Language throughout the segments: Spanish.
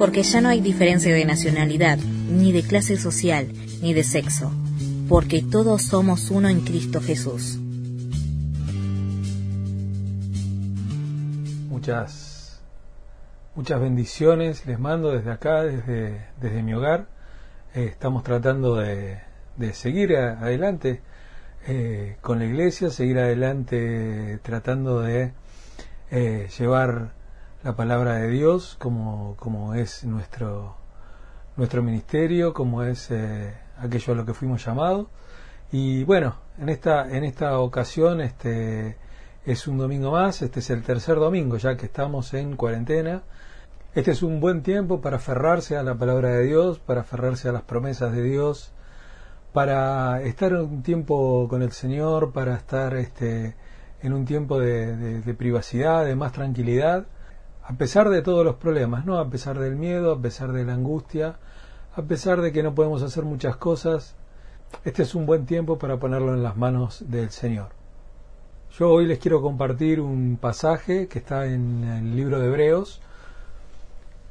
Porque ya no hay diferencia de nacionalidad, ni de clase social, ni de sexo, porque todos somos uno en Cristo Jesús. Muchas, muchas bendiciones les mando desde acá, desde, desde mi hogar. Eh, estamos tratando de, de seguir adelante eh, con la iglesia, seguir adelante tratando de eh, llevar la palabra de Dios como, como es nuestro, nuestro ministerio, como es eh, aquello a lo que fuimos llamados. Y bueno, en esta, en esta ocasión este, es un domingo más, este es el tercer domingo ya que estamos en cuarentena. Este es un buen tiempo para aferrarse a la palabra de Dios, para aferrarse a las promesas de Dios, para estar un tiempo con el Señor, para estar este, en un tiempo de, privacidad, de más tranquilidad, a pesar de todos los problemas, ¿no? A pesar del miedo, a pesar de la angustia, a pesar de que no podemos hacer muchas cosas, este es un buen tiempo para ponerlo en las manos del Señor. Yo hoy les quiero compartir un pasaje que está en el libro de Hebreos,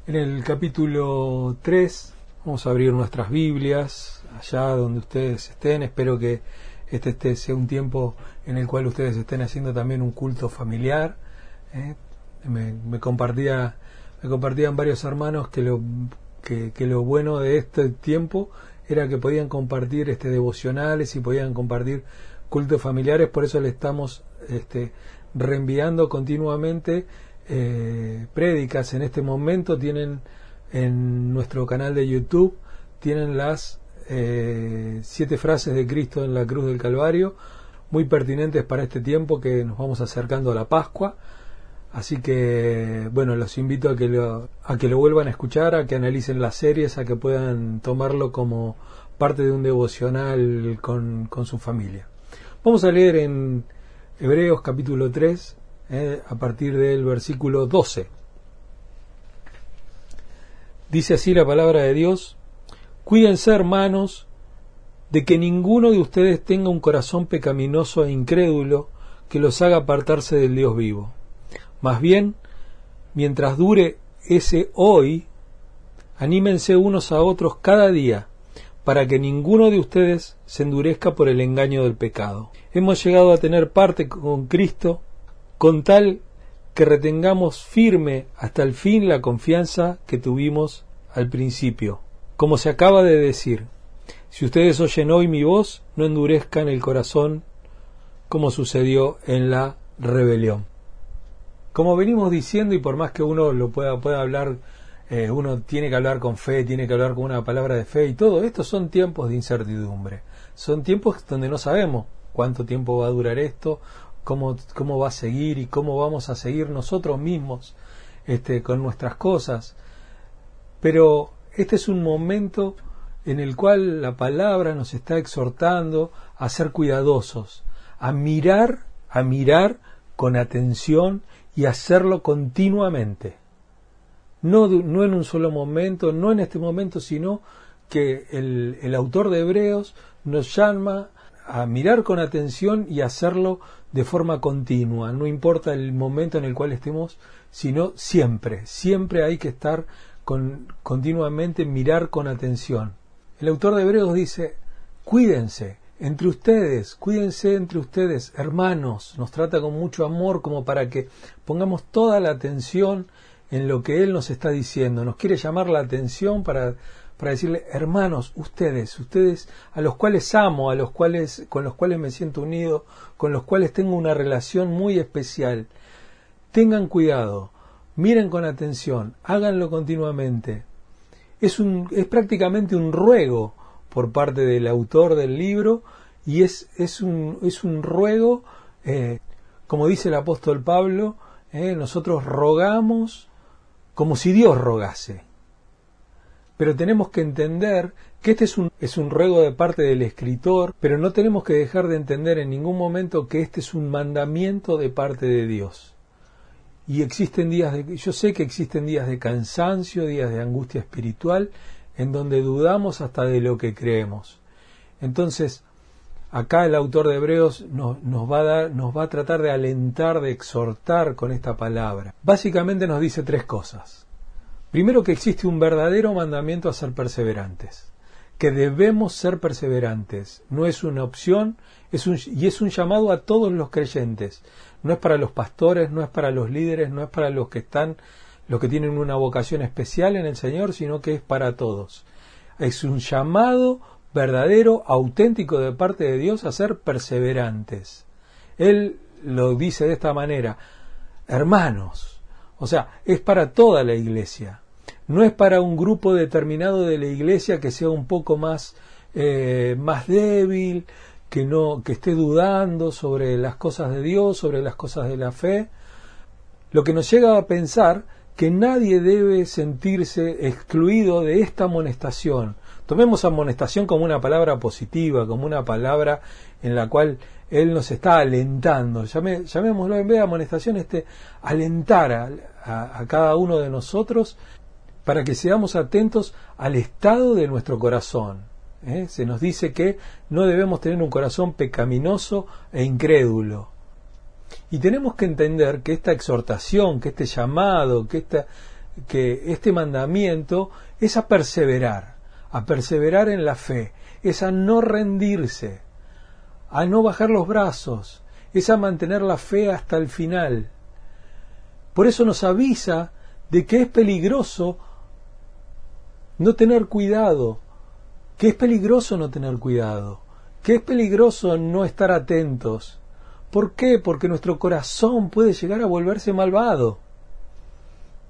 en el capítulo 3, vamos a abrir nuestras Biblias, allá donde ustedes estén. Espero que este, este, sea un tiempo en el cual ustedes estén haciendo también un culto familiar. ¿eh? Me, compartía, me compartían varios hermanos que lo, que, lo bueno de este tiempo era que podían compartir este devocionales y podían compartir cultos familiares, por eso le estamos este, reenviando continuamente eh, prédicas. En este momento tienen en nuestro canal de YouTube tienen las eh, siete frases de Cristo en la cruz del Calvario, muy pertinentes para este tiempo que nos vamos acercando a la Pascua. Así que, bueno, los invito a que lo, a que lo vuelvan a escuchar, a que analicen las series, a que puedan tomarlo como parte de un devocional con, con su familia. Vamos a leer en Hebreos capítulo 3, eh, a partir del versículo 12. Dice así la palabra de Dios, Cuídense, hermanos, de que ninguno de ustedes tenga un corazón pecaminoso e incrédulo que los haga apartarse del Dios vivo. Más bien, mientras dure ese hoy, anímense unos a otros cada día, para que ninguno de ustedes se endurezca por el engaño del pecado. Hemos llegado a tener parte con Cristo con tal que retengamos firme hasta el fin la confianza que tuvimos al principio. Como se acaba de decir, si ustedes oyen hoy mi voz, no endurezcan el corazón como sucedió en la rebelión. Como venimos diciendo, y por más que uno lo pueda, pueda hablar, eh, uno tiene que hablar con fe, tiene que hablar con una palabra de fe y todo, estos son tiempos de incertidumbre. Son tiempos donde no sabemos cuánto tiempo va a durar esto, cómo, cómo va a seguir y cómo vamos a seguir nosotros mismos este, con nuestras cosas. Pero este es un momento en el cual la palabra nos está exhortando a ser cuidadosos, a mirar, a mirar con atención y hacerlo continuamente. No, no en un solo momento, no en este momento, sino que el, el autor de Hebreos nos llama a mirar con atención y hacerlo de forma continua, no importa el momento en el cual estemos, sino siempre, siempre hay que estar continuamente mirar con atención. El autor de Hebreos dice, cuídense entre ustedes, cuídense entre ustedes, hermanos, nos trata con mucho amor como para que pongamos toda la atención en lo que Él nos está diciendo, nos quiere llamar la atención para, para decirle, hermanos, ustedes, ustedes a los cuales amo, a los cuales, con los cuales me siento unido, con los cuales tengo una relación muy especial, tengan cuidado, miren con atención, háganlo continuamente. Es, un, es prácticamente un ruego por parte del autor del libro y es, es, un, es un ruego, eh, como dice el apóstol Pablo, eh, nosotros rogamos como si Dios rogase. Pero tenemos que entender que este es un, es un ruego de parte del escritor, pero no tenemos que dejar de entender en ningún momento que este es un mandamiento de parte de Dios. Y existen días de, yo sé que existen días de cansancio, días de angustia espiritual, en donde dudamos hasta de lo que creemos. Entonces, acá el autor de Hebreos nos, va a tratar de alentar, de exhortar con esta palabra. Básicamente nos dice tres cosas. Primero que existe un verdadero mandamiento a ser perseverantes, que debemos ser perseverantes, no es una opción y es un llamado a todos los creyentes, no es para los pastores, no es para los líderes, no es para los que están, los que tienen una vocación especial en el Señor, sino que es para todos. Es un llamado verdadero, auténtico de parte de Dios a ser perseverantes. Él lo dice de esta manera, hermanos, o sea, es para toda la iglesia, no es para un grupo determinado de la iglesia que sea un poco más, eh, más débil, que no, que esté dudando sobre las cosas de Dios, sobre las cosas de la fe, lo que nos llega a pensar que nadie debe sentirse excluido de esta amonestación. Tomemos amonestación como una palabra positiva, como una palabra en la cual Él nos está alentando. llamémoslo en vez de amonestación, este, alentar a, cada uno de nosotros para que seamos atentos al estado de nuestro corazón. ¿eh? Se nos dice que no debemos tener un corazón pecaminoso e incrédulo. Y tenemos que entender que esta exhortación, que este llamado, que, que este mandamiento es a perseverar, a perseverar en la fe, es a no rendirse, a no bajar los brazos, es a mantener la fe hasta el final. Por eso nos avisa de que es peligroso no tener cuidado, que es peligroso no tener cuidado, que es peligroso no estar atentos, ¿Por qué? Porque nuestro corazón puede llegar a volverse malvado.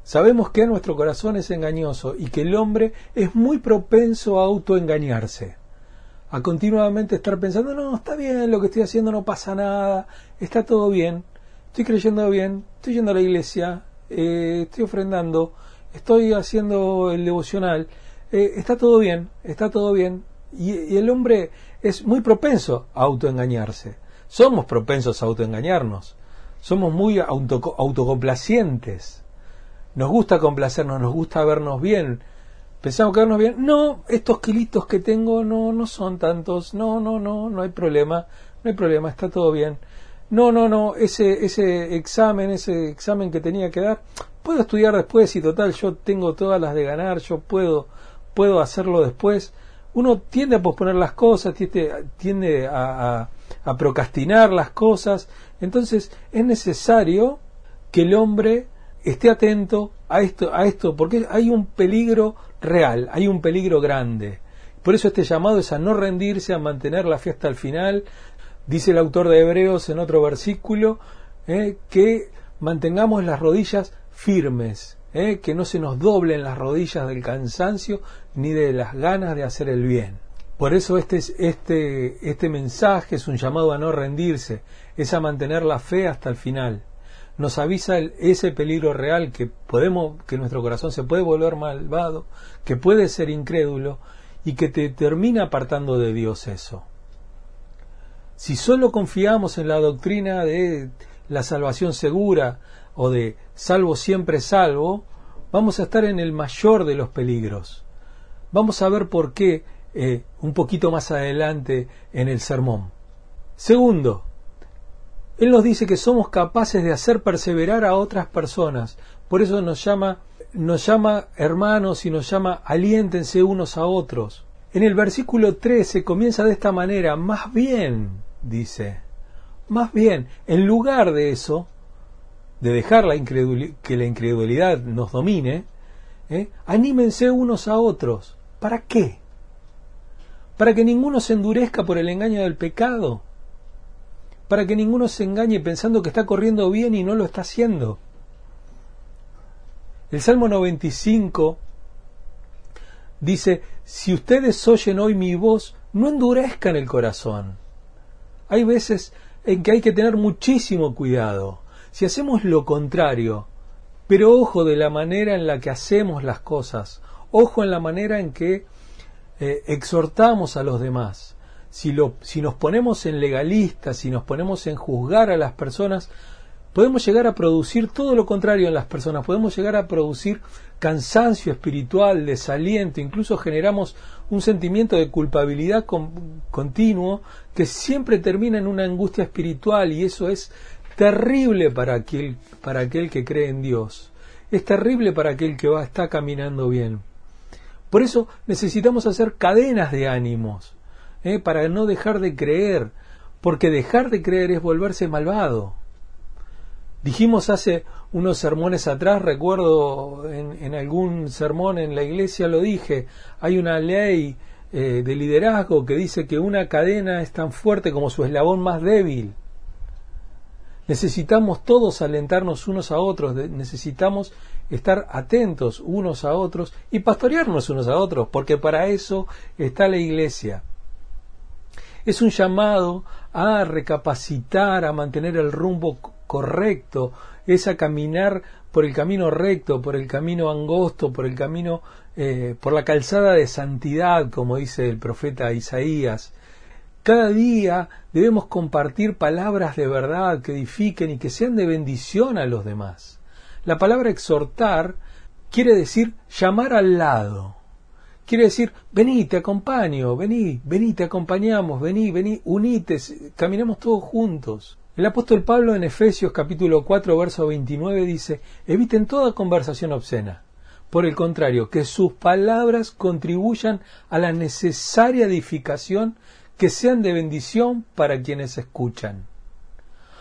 Sabemos que nuestro corazón es engañoso y que el hombre es muy propenso a autoengañarse, a continuamente estar pensando, no, está bien, lo que estoy haciendo no pasa nada, está todo bien, estoy creyendo bien, estoy yendo a la iglesia, eh, estoy ofrendando, estoy haciendo el devocional, eh, está todo bien, está todo bien. y el hombre es muy propenso a autoengañarse somos propensos a autoengañarnos, somos muy autocomplacientes, nos gusta complacernos, nos gusta vernos bien, pensamos que vernos bien, no, estos kilitos que tengo no, no son tantos, no, no, no, no hay problema, no hay problema, está todo bien. No, no, no, ese, ese examen, ese examen que tenía que dar, puedo estudiar después y total, yo tengo todas las de ganar, yo puedo, puedo hacerlo después. Uno tiende a posponer las cosas, tiende, tiende a a procrastinar las cosas. Entonces es necesario que el hombre esté atento a esto, a esto, porque hay un peligro real, hay un peligro grande. Por eso este llamado es a no rendirse, a mantener la fiesta al final. Dice el autor de Hebreos en otro versículo eh, que mantengamos las rodillas firmes, eh, que no se nos doblen las rodillas del cansancio ni de las ganas de hacer el bien. Por eso este, este, este mensaje es un llamado a no rendirse, es a mantener la fe hasta el final. Nos avisa ese peligro real que podemos, que nuestro corazón se puede volver malvado, que puede ser incrédulo y que te termina apartando de Dios eso. Si solo confiamos en la doctrina de la salvación segura o de salvo siempre salvo, vamos a estar en el mayor de los peligros. Vamos a ver por qué eh, un poquito más adelante en el sermón. Segundo, Él nos dice que somos capaces de hacer perseverar a otras personas. Por eso nos llama, nos llama hermanos y nos llama aliéntense unos a otros. En el versículo 13 comienza de esta manera, más bien, dice, más bien, en lugar de eso, de dejar la que la incredulidad nos domine, ¿eh? anímense unos a otros. ¿Para qué? Para que ninguno se endurezca por el engaño del pecado, para que ninguno se engañe pensando que está corriendo bien y no lo está haciendo. El Salmo 95 dice, si ustedes oyen hoy mi voz, no endurezcan el corazón. Hay veces en que hay que tener muchísimo cuidado. Si hacemos lo contrario, pero ojo de la manera en la que hacemos las cosas, ojo en la manera en que eh, exhortamos a los demás, si, lo, si nos ponemos en legalistas, si nos ponemos en juzgar a las personas, podemos llegar a producir todo lo contrario en las personas, podemos llegar a producir cansancio espiritual, desaliento, incluso generamos un sentimiento de culpabilidad continuo que siempre termina en una angustia espiritual y eso es terrible para aquel, para aquel que cree en Dios. es terrible para aquel que va, está caminando bien. Por eso necesitamos hacer cadenas de ánimos, ¿eh? para no dejar de creer, porque dejar de creer es volverse malvado. Dijimos hace unos sermones atrás, recuerdo en, algún sermón en la iglesia lo dije, hay una ley eh, de liderazgo que dice que una cadena es tan fuerte como su eslabón más débil. Necesitamos todos alentarnos unos a otros, necesitamos estar atentos unos a otros y pastorearnos unos a otros, porque para eso está la iglesia. Es un llamado a recapacitar, a mantener el rumbo correcto, es a caminar por el camino recto, por el camino angosto, por el camino, eh, por la calzada de santidad, como dice el profeta Isaías. Cada día debemos compartir palabras de verdad que edifiquen y que sean de bendición a los demás. La palabra exhortar quiere decir llamar al lado. Quiere decir, vení, te acompaño, vení, vení, te acompañamos, vení, vení, unite, caminamos todos juntos. El apóstol Pablo en Efesios capítulo 4 verso 29 dice, eviten toda conversación obscena. Por el contrario, que sus palabras contribuyan a la necesaria edificación que sean de bendición para quienes escuchan.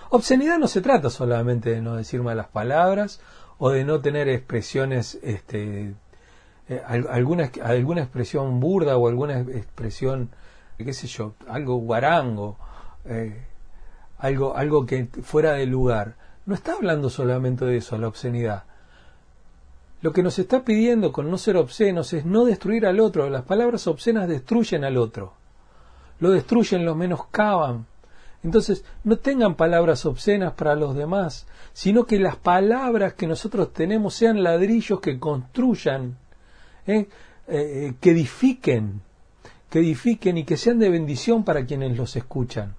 Obscenidad no se trata solamente de no decir malas palabras o de no tener expresiones, este, eh, alguna, expresión burda o alguna expresión, qué sé yo, algo guarango, eh, algo, algo que fuera de lugar. No está hablando solamente de eso, la obscenidad. Lo que nos está pidiendo con no ser obscenos es no destruir al otro. Las palabras obscenas destruyen al otro lo destruyen, lo menoscaban. Entonces, no tengan palabras obscenas para los demás, sino que las palabras que nosotros tenemos sean ladrillos que construyan, ¿eh? Eh, que edifiquen, que edifiquen y que sean de bendición para quienes los escuchan.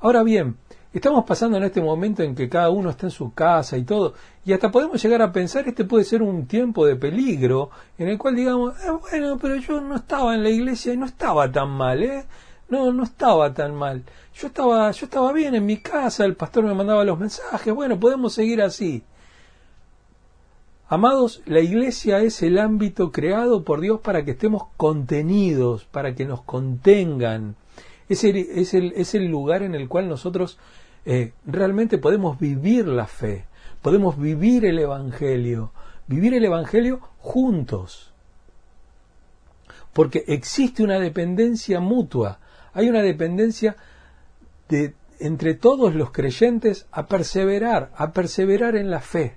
Ahora bien, Estamos pasando en este momento en que cada uno está en su casa y todo, y hasta podemos llegar a pensar este puede ser un tiempo de peligro en el cual digamos, eh, bueno, pero yo no estaba en la iglesia y no estaba tan mal, ¿eh? No, no estaba tan mal. Yo estaba, yo estaba bien en mi casa, el pastor me mandaba los mensajes, bueno, podemos seguir así. Amados, la iglesia es el ámbito creado por Dios para que estemos contenidos, para que nos contengan. Es el, es el, es el lugar en el cual nosotros eh, realmente podemos vivir la fe, podemos vivir el Evangelio, vivir el Evangelio juntos. Porque existe una dependencia mutua, hay una dependencia de, entre todos los creyentes a perseverar, a perseverar en la fe,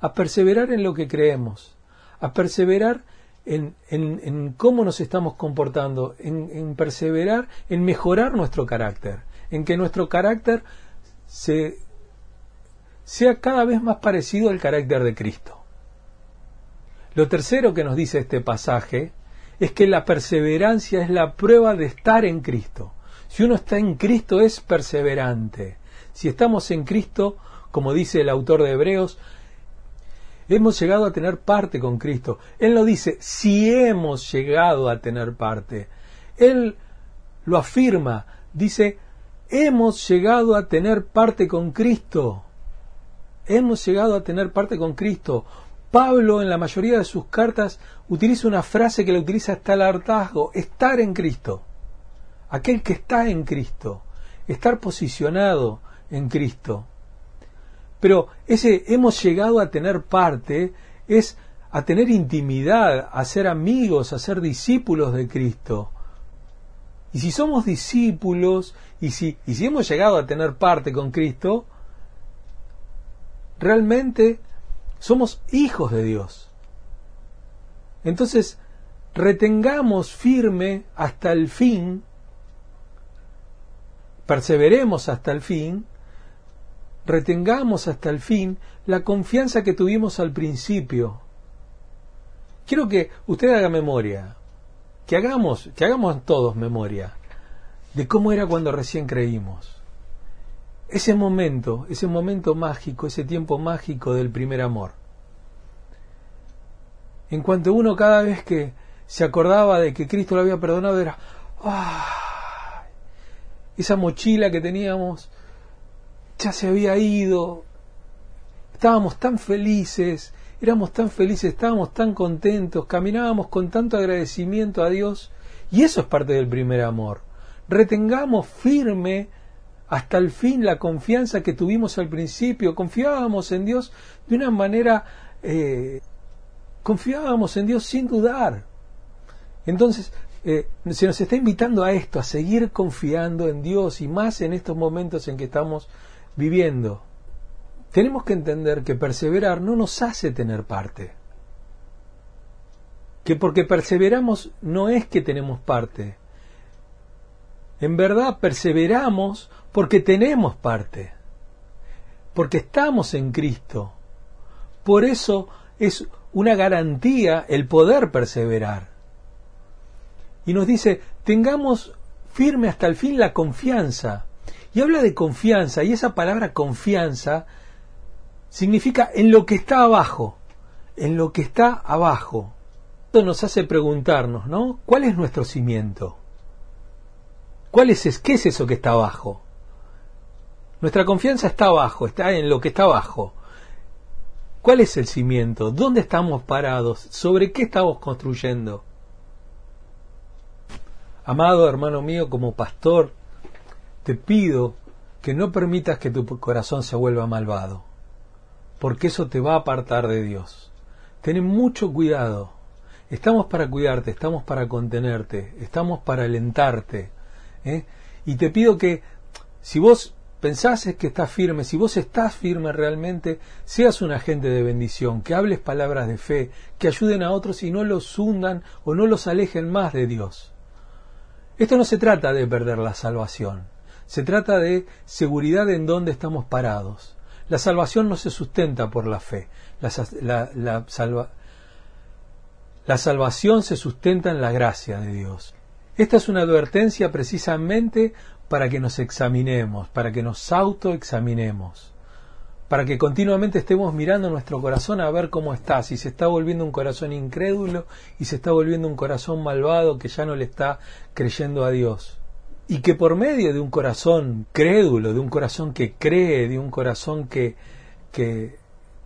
a perseverar en lo que creemos, a perseverar en, en, cómo nos estamos comportando, en, perseverar, en mejorar nuestro carácter, en que nuestro carácter se, sea cada vez más parecido al carácter de Cristo. Lo tercero que nos dice este pasaje es que la perseverancia es la prueba de estar en Cristo. Si uno está en Cristo es perseverante. Si estamos en Cristo, como dice el autor de Hebreos, hemos llegado a tener parte con Cristo. Él lo dice, si hemos llegado a tener parte. Él lo afirma, dice, hemos llegado a tener parte con Cristo. Hemos llegado a tener parte con Cristo. Pablo en la mayoría de sus cartas utiliza una frase que la utiliza hasta el hartazgo, estar en Cristo. Aquel que está en Cristo, estar posicionado en Cristo. Pero ese hemos llegado a tener parte es a tener intimidad, a ser amigos, a ser discípulos de Cristo. Y si somos discípulos y si, y si hemos llegado a tener parte con Cristo, realmente somos hijos de Dios. Entonces, retengamos firme hasta el fin, perseveremos hasta el fin, retengamos hasta el fin la confianza que tuvimos al principio. Quiero que usted haga memoria, que hagamos, que hagamos todos memoria de cómo era cuando recién creímos. Ese momento, ese momento mágico, ese tiempo mágico del primer amor. En cuanto uno cada vez que se acordaba de que Cristo lo había perdonado era, esa mochila que teníamos ya se había ido, estábamos tan felices, éramos tan felices, estábamos tan contentos, caminábamos con tanto agradecimiento a Dios, y eso es parte del primer amor. Retengamos firme hasta el fin la confianza que tuvimos al principio, confiábamos en Dios de una manera, eh, confiábamos en Dios sin dudar. Entonces, eh, se nos está invitando a esto, a seguir confiando en Dios y más en estos momentos en que estamos viviendo. Tenemos que entender que perseverar no nos hace tener parte. Que porque perseveramos no es que tenemos parte. En verdad perseveramos porque tenemos parte. Porque estamos en Cristo. Por eso es una garantía el poder perseverar. Y nos dice, tengamos firme hasta el fin la confianza. Y habla de confianza, y esa palabra confianza significa en lo que está abajo, en lo que está abajo. Esto nos hace preguntarnos, ¿no? ¿Cuál es nuestro cimiento? ¿Cuál es, qué es eso que está abajo? Nuestra confianza está abajo, está en lo que está abajo. ¿Cuál es el cimiento? ¿Dónde estamos parados? ¿Sobre qué estamos construyendo? Amado hermano mío, como pastor, te pido que no permitas que tu corazón se vuelva malvado, porque eso te va a apartar de Dios. Ten mucho cuidado. Estamos para cuidarte, estamos para contenerte, estamos para alentarte. ¿eh? Y te pido que si vos pensás que estás firme, si vos estás firme realmente, seas un agente de bendición, que hables palabras de fe, que ayuden a otros y no los hundan o no los alejen más de Dios. Esto no se trata de perder la salvación, se trata de seguridad en dónde estamos parados. La salvación no se sustenta por la fe, la, la salvación se sustenta en la gracia de Dios. Esta es una advertencia precisamente para que nos examinemos, para que nos autoexaminemos para que continuamente estemos mirando nuestro corazón a ver cómo está, si se está volviendo un corazón incrédulo y se está volviendo un corazón malvado que ya no le está creyendo a Dios. Y que por medio de un corazón crédulo, de un corazón que cree, de un corazón que, que,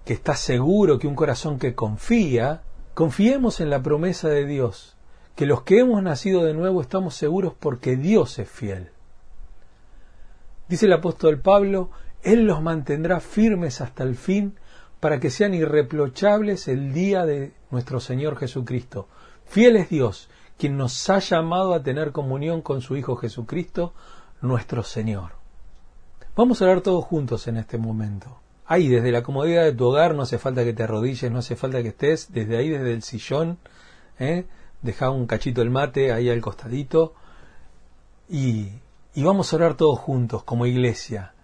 está seguro, que un corazón que confía, confiemos en la promesa de Dios, que los que hemos nacido de nuevo estamos seguros porque Dios es fiel. Dice el apóstol Pablo, él los mantendrá firmes hasta el fin para que sean irreprochables el día de nuestro Señor Jesucristo. Fiel es Dios, quien nos ha llamado a tener comunión con su Hijo Jesucristo, nuestro Señor. Vamos a orar todos juntos en este momento. Ahí, desde la comodidad de tu hogar, no hace falta que te arrodilles, no hace falta que estés, desde ahí, desde el sillón, ¿eh? deja un cachito el mate ahí al costadito y, y vamos a orar todos juntos como iglesia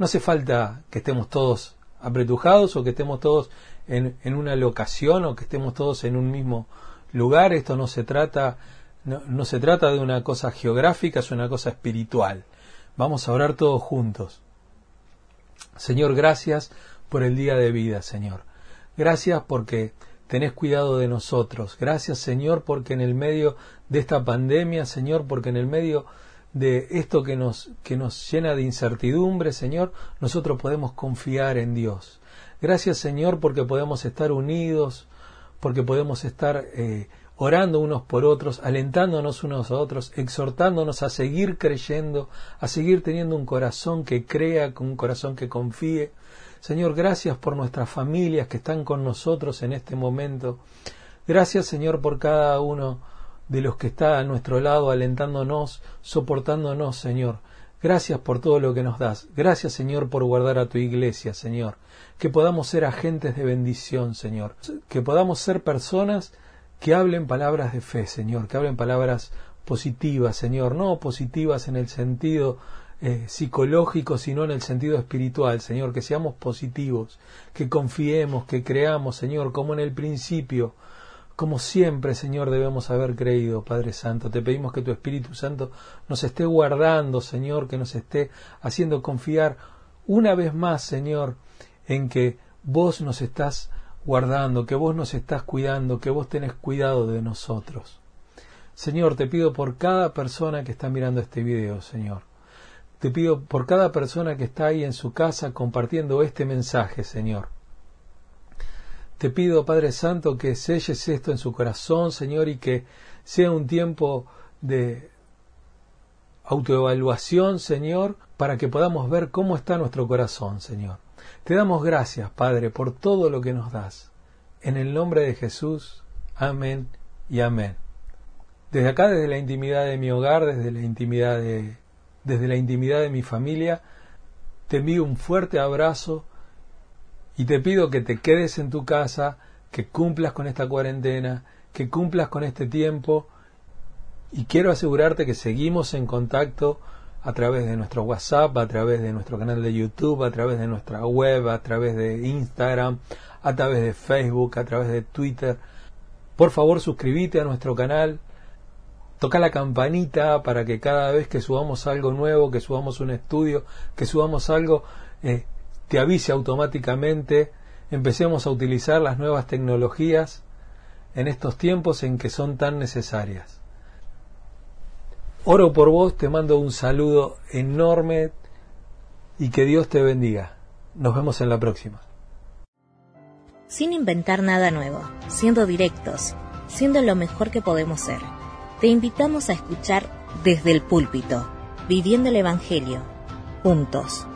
no hace falta que estemos todos apretujados o que estemos todos en, una locación o que estemos todos en un mismo lugar. Esto no se trata, no, se trata de una cosa geográfica, es una cosa espiritual. Vamos a orar todos juntos. Señor, gracias por el día de vida, Señor. Gracias porque tenés cuidado de nosotros. Gracias, Señor, porque en el medio de esta pandemia, Señor, porque en el medio de esto que nos, que nos llena de incertidumbre, Señor, nosotros podemos confiar en Dios. Gracias, Señor, porque podemos estar unidos, porque podemos estar eh, orando unos por otros, alentándonos unos a otros, exhortándonos a seguir creyendo, a seguir teniendo un corazón que crea, un corazón que confíe. Señor, gracias por nuestras familias que están con nosotros en este momento. Gracias, Señor, por cada uno de los que está a nuestro lado, alentándonos, soportándonos, Señor. Gracias por todo lo que nos das. Gracias, Señor, por guardar a tu iglesia, Señor. Que podamos ser agentes de bendición, Señor. Que podamos ser personas que hablen palabras de fe, Señor. Que hablen palabras positivas, Señor. No positivas en el sentido eh, psicológico, sino en el sentido espiritual, Señor. Que seamos positivos. Que confiemos, que creamos, Señor, como en el principio como siempre, Señor, debemos haber creído, Padre Santo. Te pedimos que tu Espíritu Santo nos esté guardando, Señor, que nos esté haciendo confiar una vez más, Señor, en que vos nos estás guardando, que vos nos estás cuidando, que vos tenés cuidado de nosotros. Señor, te pido por cada persona que está mirando este video, Señor. Te pido por cada persona que está ahí en su casa compartiendo este mensaje, Señor. Te pido, Padre Santo, que selles esto en su corazón, Señor, y que sea un tiempo de autoevaluación, Señor, para que podamos ver cómo está nuestro corazón, Señor. Te damos gracias, Padre, por todo lo que nos das. En el nombre de Jesús. Amén y amén. Desde acá, desde la intimidad de mi hogar, desde la intimidad de, desde la intimidad de mi familia, te envío un fuerte abrazo y te pido que te quedes en tu casa, que cumplas con esta cuarentena, que cumplas con este tiempo y quiero asegurarte que seguimos en contacto a través de nuestro WhatsApp, a través de nuestro canal de YouTube, a través de nuestra web, a través de Instagram, a través de Facebook, a través de Twitter. Por favor, suscríbete a nuestro canal, toca la campanita para que cada vez que subamos algo nuevo, que subamos un estudio, que subamos algo, eh, te avise automáticamente. Empecemos a utilizar las nuevas tecnologías en estos tiempos en que son tan necesarias. Oro por vos, te mando un saludo enorme y que Dios te bendiga. Nos vemos en la próxima. Sin inventar nada nuevo, siendo directos, siendo lo mejor que podemos ser, te invitamos a escuchar desde el púlpito, viviendo el Evangelio, juntos